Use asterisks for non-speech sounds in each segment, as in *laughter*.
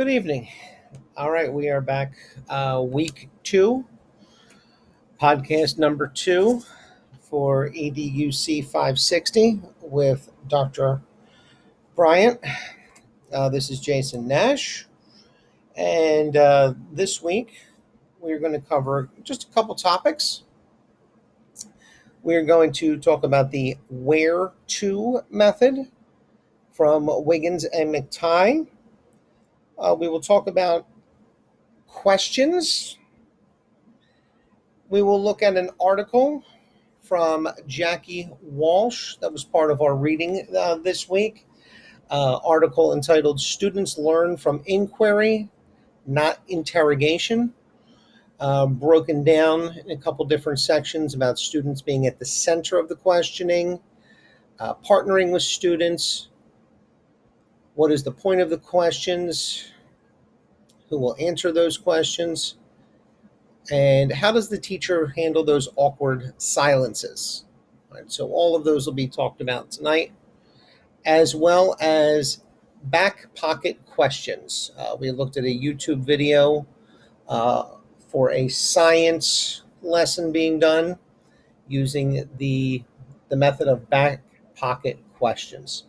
Good evening. All right, we are back. Uh, week two, podcast number two for EDUC 560 with Dr. Bryant. Uh, this is Jason Nash. And uh, this week, we're going to cover just a couple topics. We're going to talk about the where to method from Wiggins and McTighe. Uh, we will talk about questions. We will look at an article from Jackie Walsh that was part of our reading uh, this week. Uh, article entitled Students Learn from Inquiry, Not Interrogation. Uh, broken down in a couple different sections about students being at the center of the questioning, uh, partnering with students, what is the point of the questions, who will answer those questions, and how does the teacher handle those awkward silences. Right, so all of those will be talked about tonight, as well as back pocket questions. Uh, we looked at a YouTube video. Uh, for a science lesson being done using the the method of back pocket questions.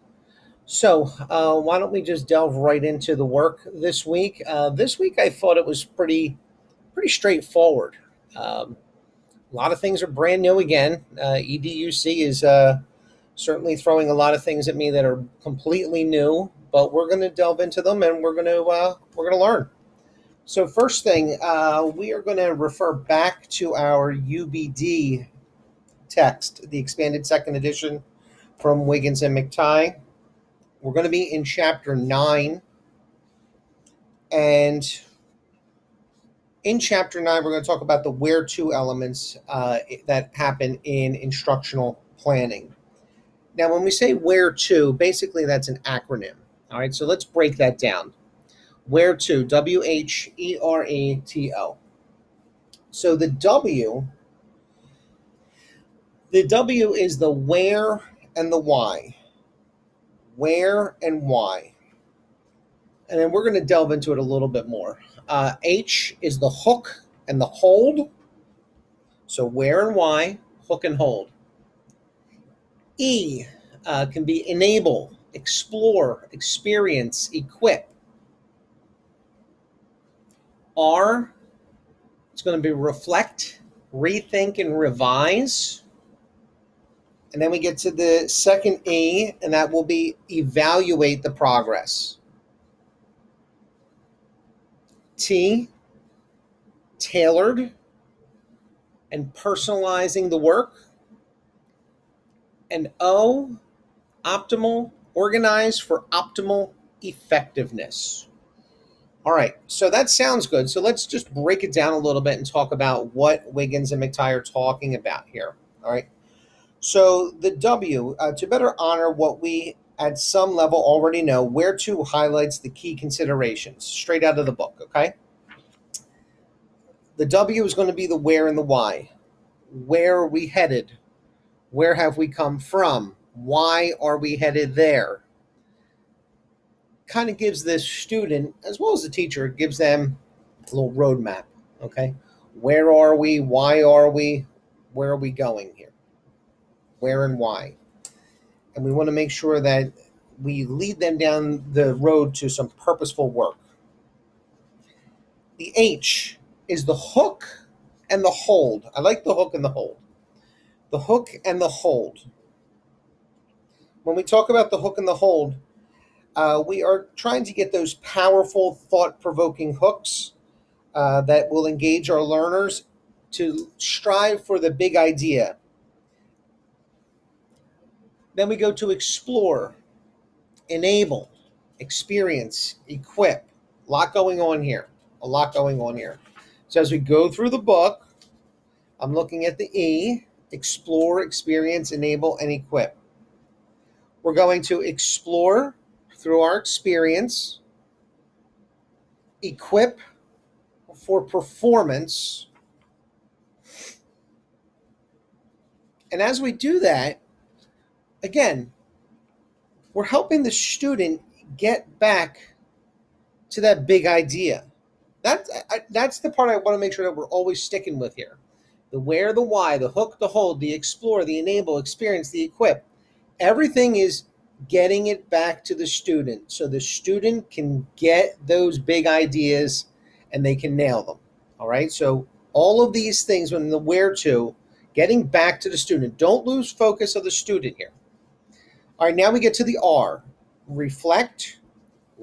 So uh, why don't we just delve right into the work this week? Uh, this week I thought it was pretty pretty straightforward. Um, a lot of things are brand new again. Uh, EDUC is uh, certainly throwing a lot of things at me that are completely new, but we're going to delve into them and we're going to uh, we're going to learn. So, first thing, uh, we are going to refer back to our UBD text, the expanded second edition from Wiggins and McTighe. We're going to be in chapter 9. And in chapter 9, we're going to talk about the WHERETO elements uh, that happen in instructional planning. Now, when we say WHERETO, basically that's an acronym. All right, so let's break that down. Where to? W H E R A T O. So the W, the W is the where and the why. Where and why. And then we're going to delve into it a little bit more. Uh, H is the hook and the hold. So where and why, hook and hold. E uh, can be enable, explore, experience, equip. R, it's going to be reflect, rethink, and revise. And then we get to the second E, and that will be evaluate the progress. T, tailored and personalizing the work. And O, optimal, organized for optimal effectiveness. All right, so that sounds good. So let's just break it down a little bit and talk about what Wiggins and McTighe are talking about here. All right, so the W, uh, to better honor what we at some level already know, WHERETO highlights the key considerations straight out of the book, okay? The W is going to be the where and the why. Where are we headed? Where have we come from? Why are we headed there? kind of gives this student, as well as the teacher, gives them a little roadmap. Okay, where are we? Why are we? Where are we going here? Where and why? And we want to make sure that we lead them down the road to some purposeful work. The H is the hook and the hold. I like the hook and the hold. The hook and the hold. When we talk about the hook and the hold, uh, we are trying to get those powerful, thought provoking hooks uh, that will engage our learners to strive for the big idea. Then we go to explore, enable, experience, equip. A lot going on here. A lot going on here. So as we go through the book, I'm looking at the E explore, experience, enable, and equip. We're going to explore through our experience, equip for performance. And as we do that, again, we're helping the student get back to that big idea. That, I, that's the part I want to make sure that we're always sticking with here. The where, the why, the hook, the hold, the explore, the enable, experience, the equip. Everything is getting it back to the student so the student can get those big ideas and they can nail them. All right. So all of these things when the WHERETO, getting back to the student. Don't lose focus of the student here. All right, now we get to the R. Reflect,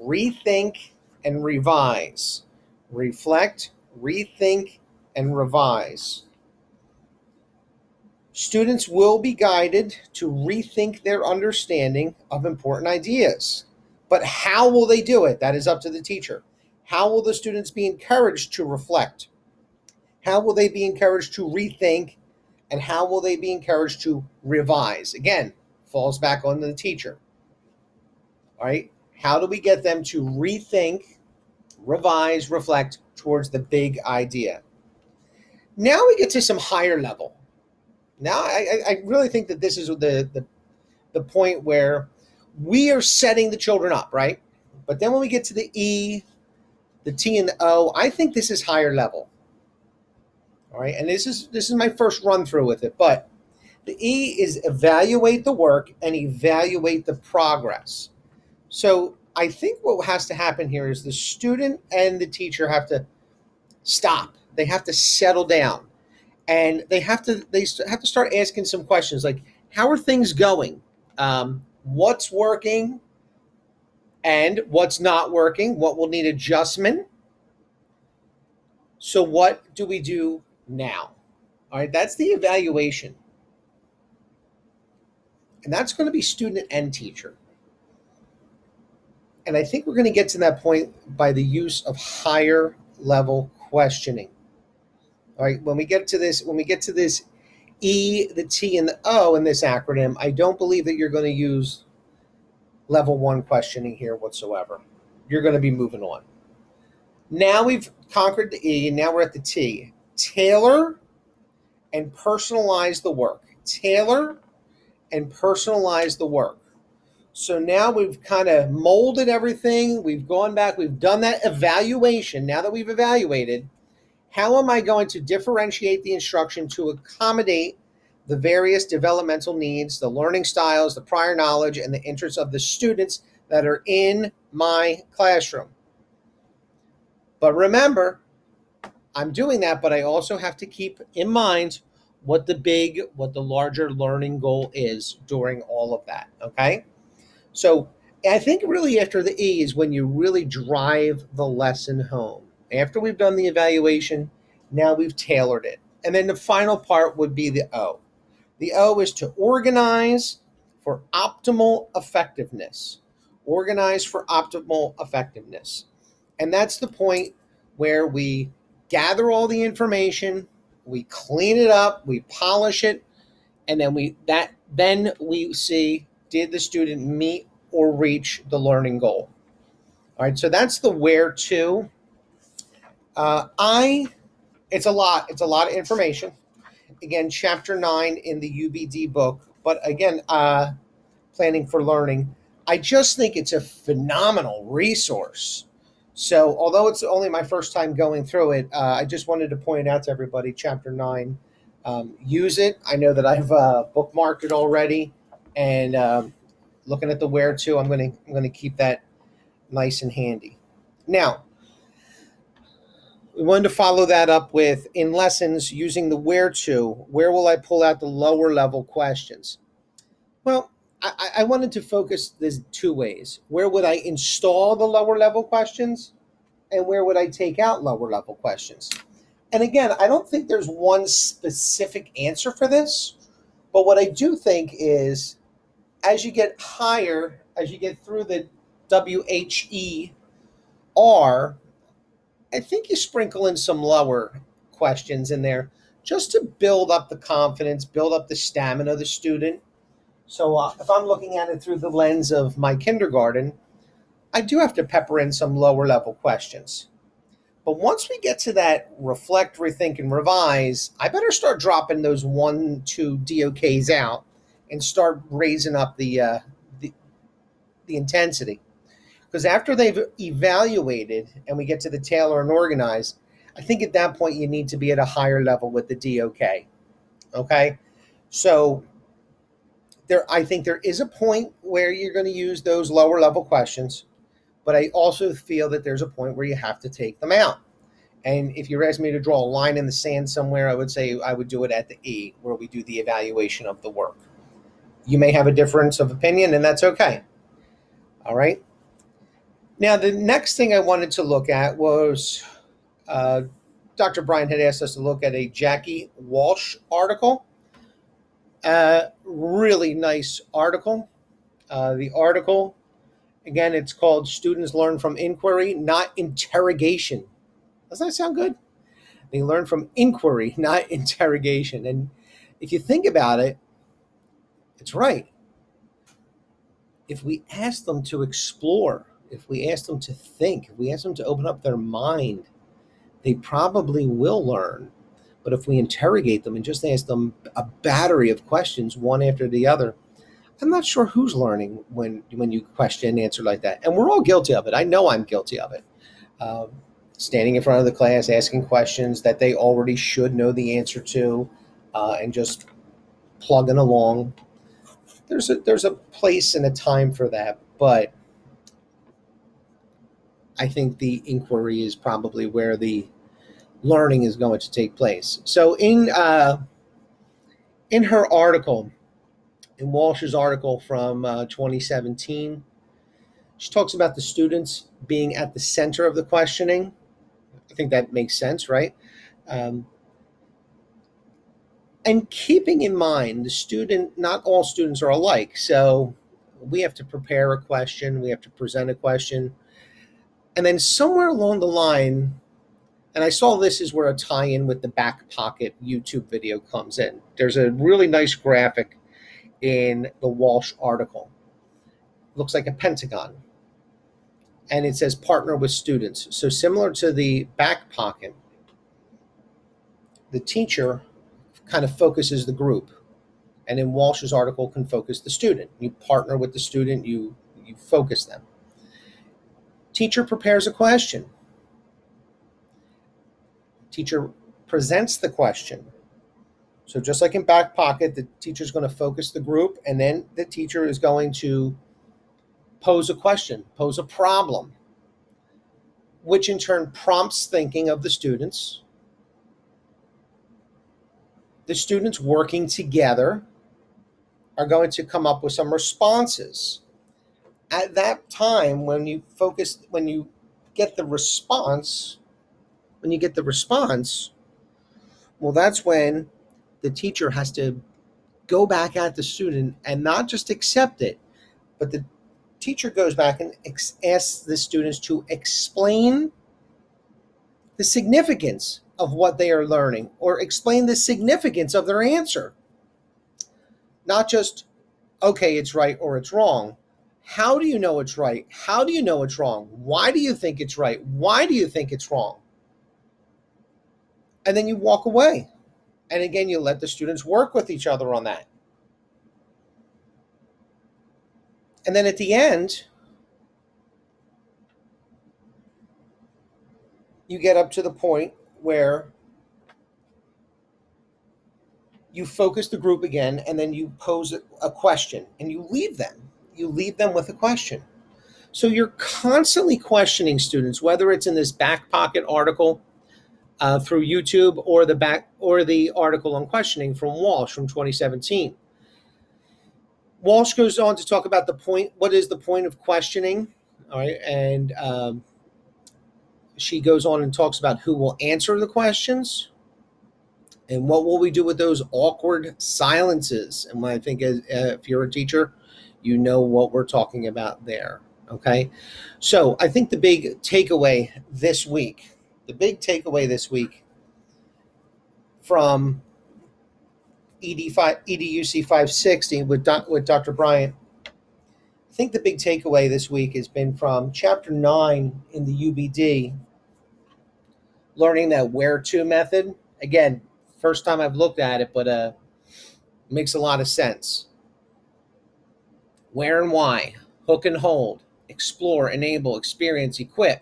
rethink, and revise. Reflect, rethink, and revise. Students will be guided to rethink their understanding of important ideas. But how will they do it? That is up to the teacher. How will the students be encouraged to reflect? How will they be encouraged to rethink? And how will they be encouraged to revise? Again, falls back on the teacher. All right. How do we get them to rethink, revise, reflect towards the big idea? Now we get to some higher level. Now, I, I really think that this is the, the, the point where we are setting the children up, right? But then when we get to the E, the T, and the O, I think this is higher level. All right, and this is this is my first run through with it, but the E is evaluate the work and evaluate the progress. So I think what has to happen here is the student and the teacher have to stop. They have to settle down. And they have to they have to start asking some questions like how are things going? Um, what's working? And what's not working? What will need adjustment? So what do we do now? All right that's the evaluation and that's going to be student and teacher and i think we're going to get to that point by the use of higher level questioning all right, when we get to this, when we get to this E, the T, and the O in this acronym, I don't believe that you're going to use level one questioning here whatsoever. You're going to be moving on. Now we've conquered the E, and now we're at the T. Tailor and personalize the work. Tailor and personalize the work. So now we've kind of molded everything. We've gone back, we've done that evaluation. Now that we've evaluated, how am I going to differentiate the instruction to accommodate the various developmental needs, the learning styles, the prior knowledge, and the interests of the students that are in my classroom? But remember, I'm doing that, but I also have to keep in mind what the big, what the larger learning goal is during all of that. Okay. So I think really after the E is when you really drive the lesson home after we've done the evaluation, now we've tailored it. And then the final part would be the O. The O is to organize for optimal effectiveness. Organize for optimal effectiveness. And that's the point where we gather all the information, we clean it up, we polish it, and then we that then we see did the student meet or reach the learning goal. All right, so that's the WHERETO. Uh, I, it's a lot. It's a lot of information. Again, chapter nine in the UBD book. But again, uh, planning for learning. I just think it's a phenomenal resource. So, although it's only my first time going through it, uh, I just wanted to point out to everybody chapter nine. Um, use it. I know that I've uh, bookmarked it already, and um, looking at the WHERETO, I'm going to I'm going to keep that nice and handy. Now, we wanted to follow that up with in lessons using the WHERETO, where will I pull out the lower level questions? Well, I, I wanted to focus this two ways. Where would I install the lower level questions? And where would I take out lower level questions? And again, I don't think there's one specific answer for this, but what I do think is as you get higher, as you get through the WHER, I think you sprinkle in some lower questions in there just to build up the confidence, build up the stamina of the student. So uh, if I'm looking at it through the lens of my kindergarten, I do have to pepper in some lower level questions. But once we get to that reflect, rethink, and revise, I better start dropping those one, two DOKs out and start raising up the uh, the, the intensity. Because after they've evaluated and we get to the tailor and organize, I think at that point you need to be at a higher level with the DOK. Okay. So there I think there is a point where you're going to use those lower level questions, but I also feel that there's a point where you have to take them out. And if you're asking me to draw a line in the sand somewhere, I would say I would do it at the E, where we do the evaluation of the work. You may have a difference of opinion, and that's okay. All right. Now, the next thing I wanted to look at was uh, Dr. Bryan had asked us to look at a Jackie Walsh article. Uh, really nice article. Uh, the article, again, it's called Students Learn from Inquiry, Not Interrogation. Doesn't that sound good? They learn from inquiry, *laughs* not interrogation. And if you think about it, it's right. If we ask them to explore, if we ask them to think, if we ask them to open up their mind, they probably will learn. But if we interrogate them and just ask them a battery of questions, one after the other, I'm not sure who's learning when when you question and answer like that. And we're all guilty of it. I know I'm guilty of it. Um, standing in front of the class, asking questions that they already should know the answer to, uh, and just plugging along. There's a there's a place and a time for that, but I think the inquiry is probably where the learning is going to take place. So in uh, in her article, in Walsh's article from uh, 2017, she talks about the students being at the center of the questioning. I think that makes sense, right? Um, and keeping in mind the student, not all students are alike. So we have to prepare a question, we have to present a question. And then somewhere along the line, and I saw this is where a tie in with the back pocket YouTube video comes in. There's a really nice graphic in the Walsh article. looks like a pentagon. And it says partner with students. So similar to the back pocket, the teacher kind of focuses the group. And in Walsh's article can focus the student. You partner with the student, you you focus them. Teacher prepares a question teacher presents the question. So just like in back pocket, the teacher is going to focus the group, and then the teacher is going to pose a question, pose a problem, which in turn prompts thinking of the students. The students working together are going to come up with some responses. At that time, when you focus, when you get the response, when you get the response, well, that's when the teacher has to go back at the student and not just accept it, but the teacher goes back and ex- asks the students to explain the significance of what they are learning or explain the significance of their answer. Not just, okay, it's right or it's wrong. How do you know it's right? How do you know it's wrong? Why do you think it's right? Why do you think it's wrong? And then you walk away. And again, you let the students work with each other on that. And then at the end, you get up to the point where you focus the group again and then you pose a question and you leave them. You leave them with a question. So you're constantly questioning students, whether it's in this back pocket article uh, through YouTube or the back or the article on questioning from Walsh from 2017. Walsh goes on to talk about the point. What is the point of questioning? All right, and um, she goes on and talks about who will answer the questions and what will we do with those awkward silences. And I think as, uh, if you're a teacher, you know what we're talking about there. Okay, so I think the big takeaway this week the big takeaway this week from ED5, EDUC 560 with, with Dr. Bryant, I think the big takeaway this week has been from chapter 9 in the UBD, learning that WHERETO method. Again, first time I've looked at it, but uh, makes a lot of sense. Where and why, hook and hold, explore, enable, experience, equip,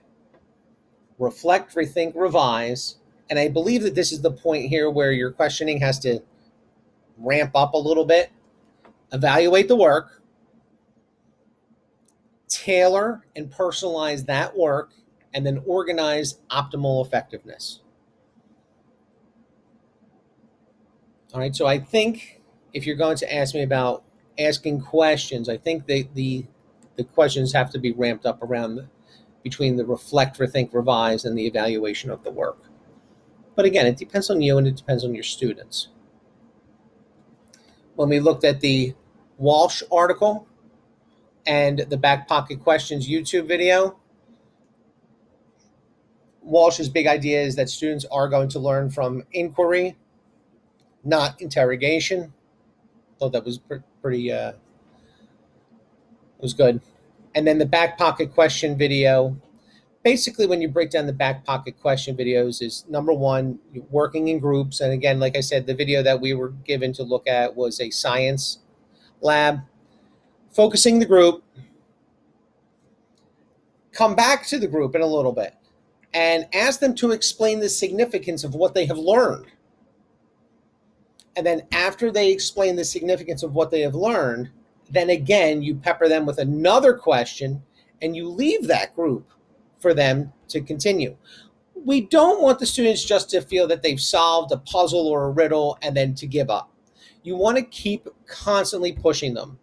reflect, rethink, revise. And I believe that this is the point here where your questioning has to ramp up a little bit, evaluate the work, tailor and personalize that work, and then organize optimal effectiveness. All right, so I think if you're going to ask me about asking questions, I think the the, the questions have to be ramped up around between the reflect, rethink, revise, and the evaluation of the work. But again, it depends on you and it depends on your students. When we looked at the Walsh article and the Back Pocket Questions YouTube video, Walsh's big idea is that students are going to learn from inquiry, not interrogation. Thought that was pretty uh, was good. And then the back pocket question video. Basically, when you break down the back pocket question videos, is number one, working in groups. And again, like I said, the video that we were given to look at was a science lab, focusing the group. Come back to the group in a little bit and ask them to explain the significance of what they have learned. And then after they explain the significance of what they have learned, then again, you pepper them with another question and you leave that group for them to continue. We don't want the students just to feel that they've solved a puzzle or a riddle and then to give up. You want to keep constantly pushing them.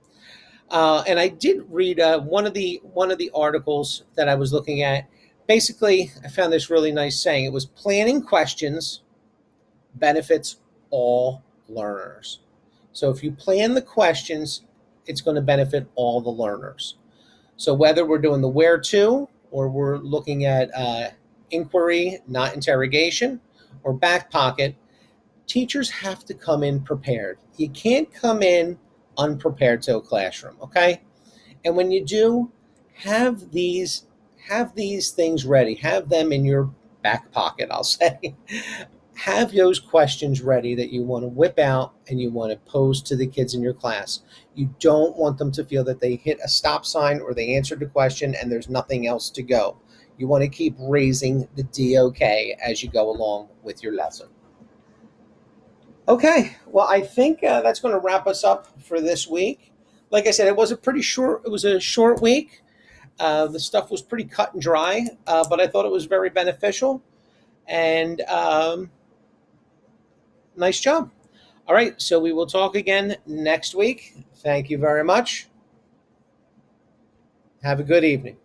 Uh, and I did read uh, one of the one of the articles that I was looking at basically, I found this really nice saying. It was planning questions benefits all learners. So if you plan the questions, it's going to benefit all the learners. So whether we're doing the WHERETO or we're looking at uh, inquiry, not interrogation, or back pocket, teachers have to come in prepared. You can't come in unprepared to a classroom, okay? And when you do, have these have these things ready. Have them in your back pocket, I'll *laughs* say. have those questions ready that you want to whip out and you want to pose to the kids in your class. You don't want them to feel that they hit a stop sign or they answered the question and there's nothing else to go. You want to keep raising the DOK as you go along with your lesson. Okay, well, I think uh, that's going to wrap us up for this week. Like I said, it was a pretty short. It was a short week. Uh, the stuff was pretty cut and dry, uh, but I thought it was very beneficial. And um, nice job. All right, so we will talk again next week. Thank you very much. Have a good evening.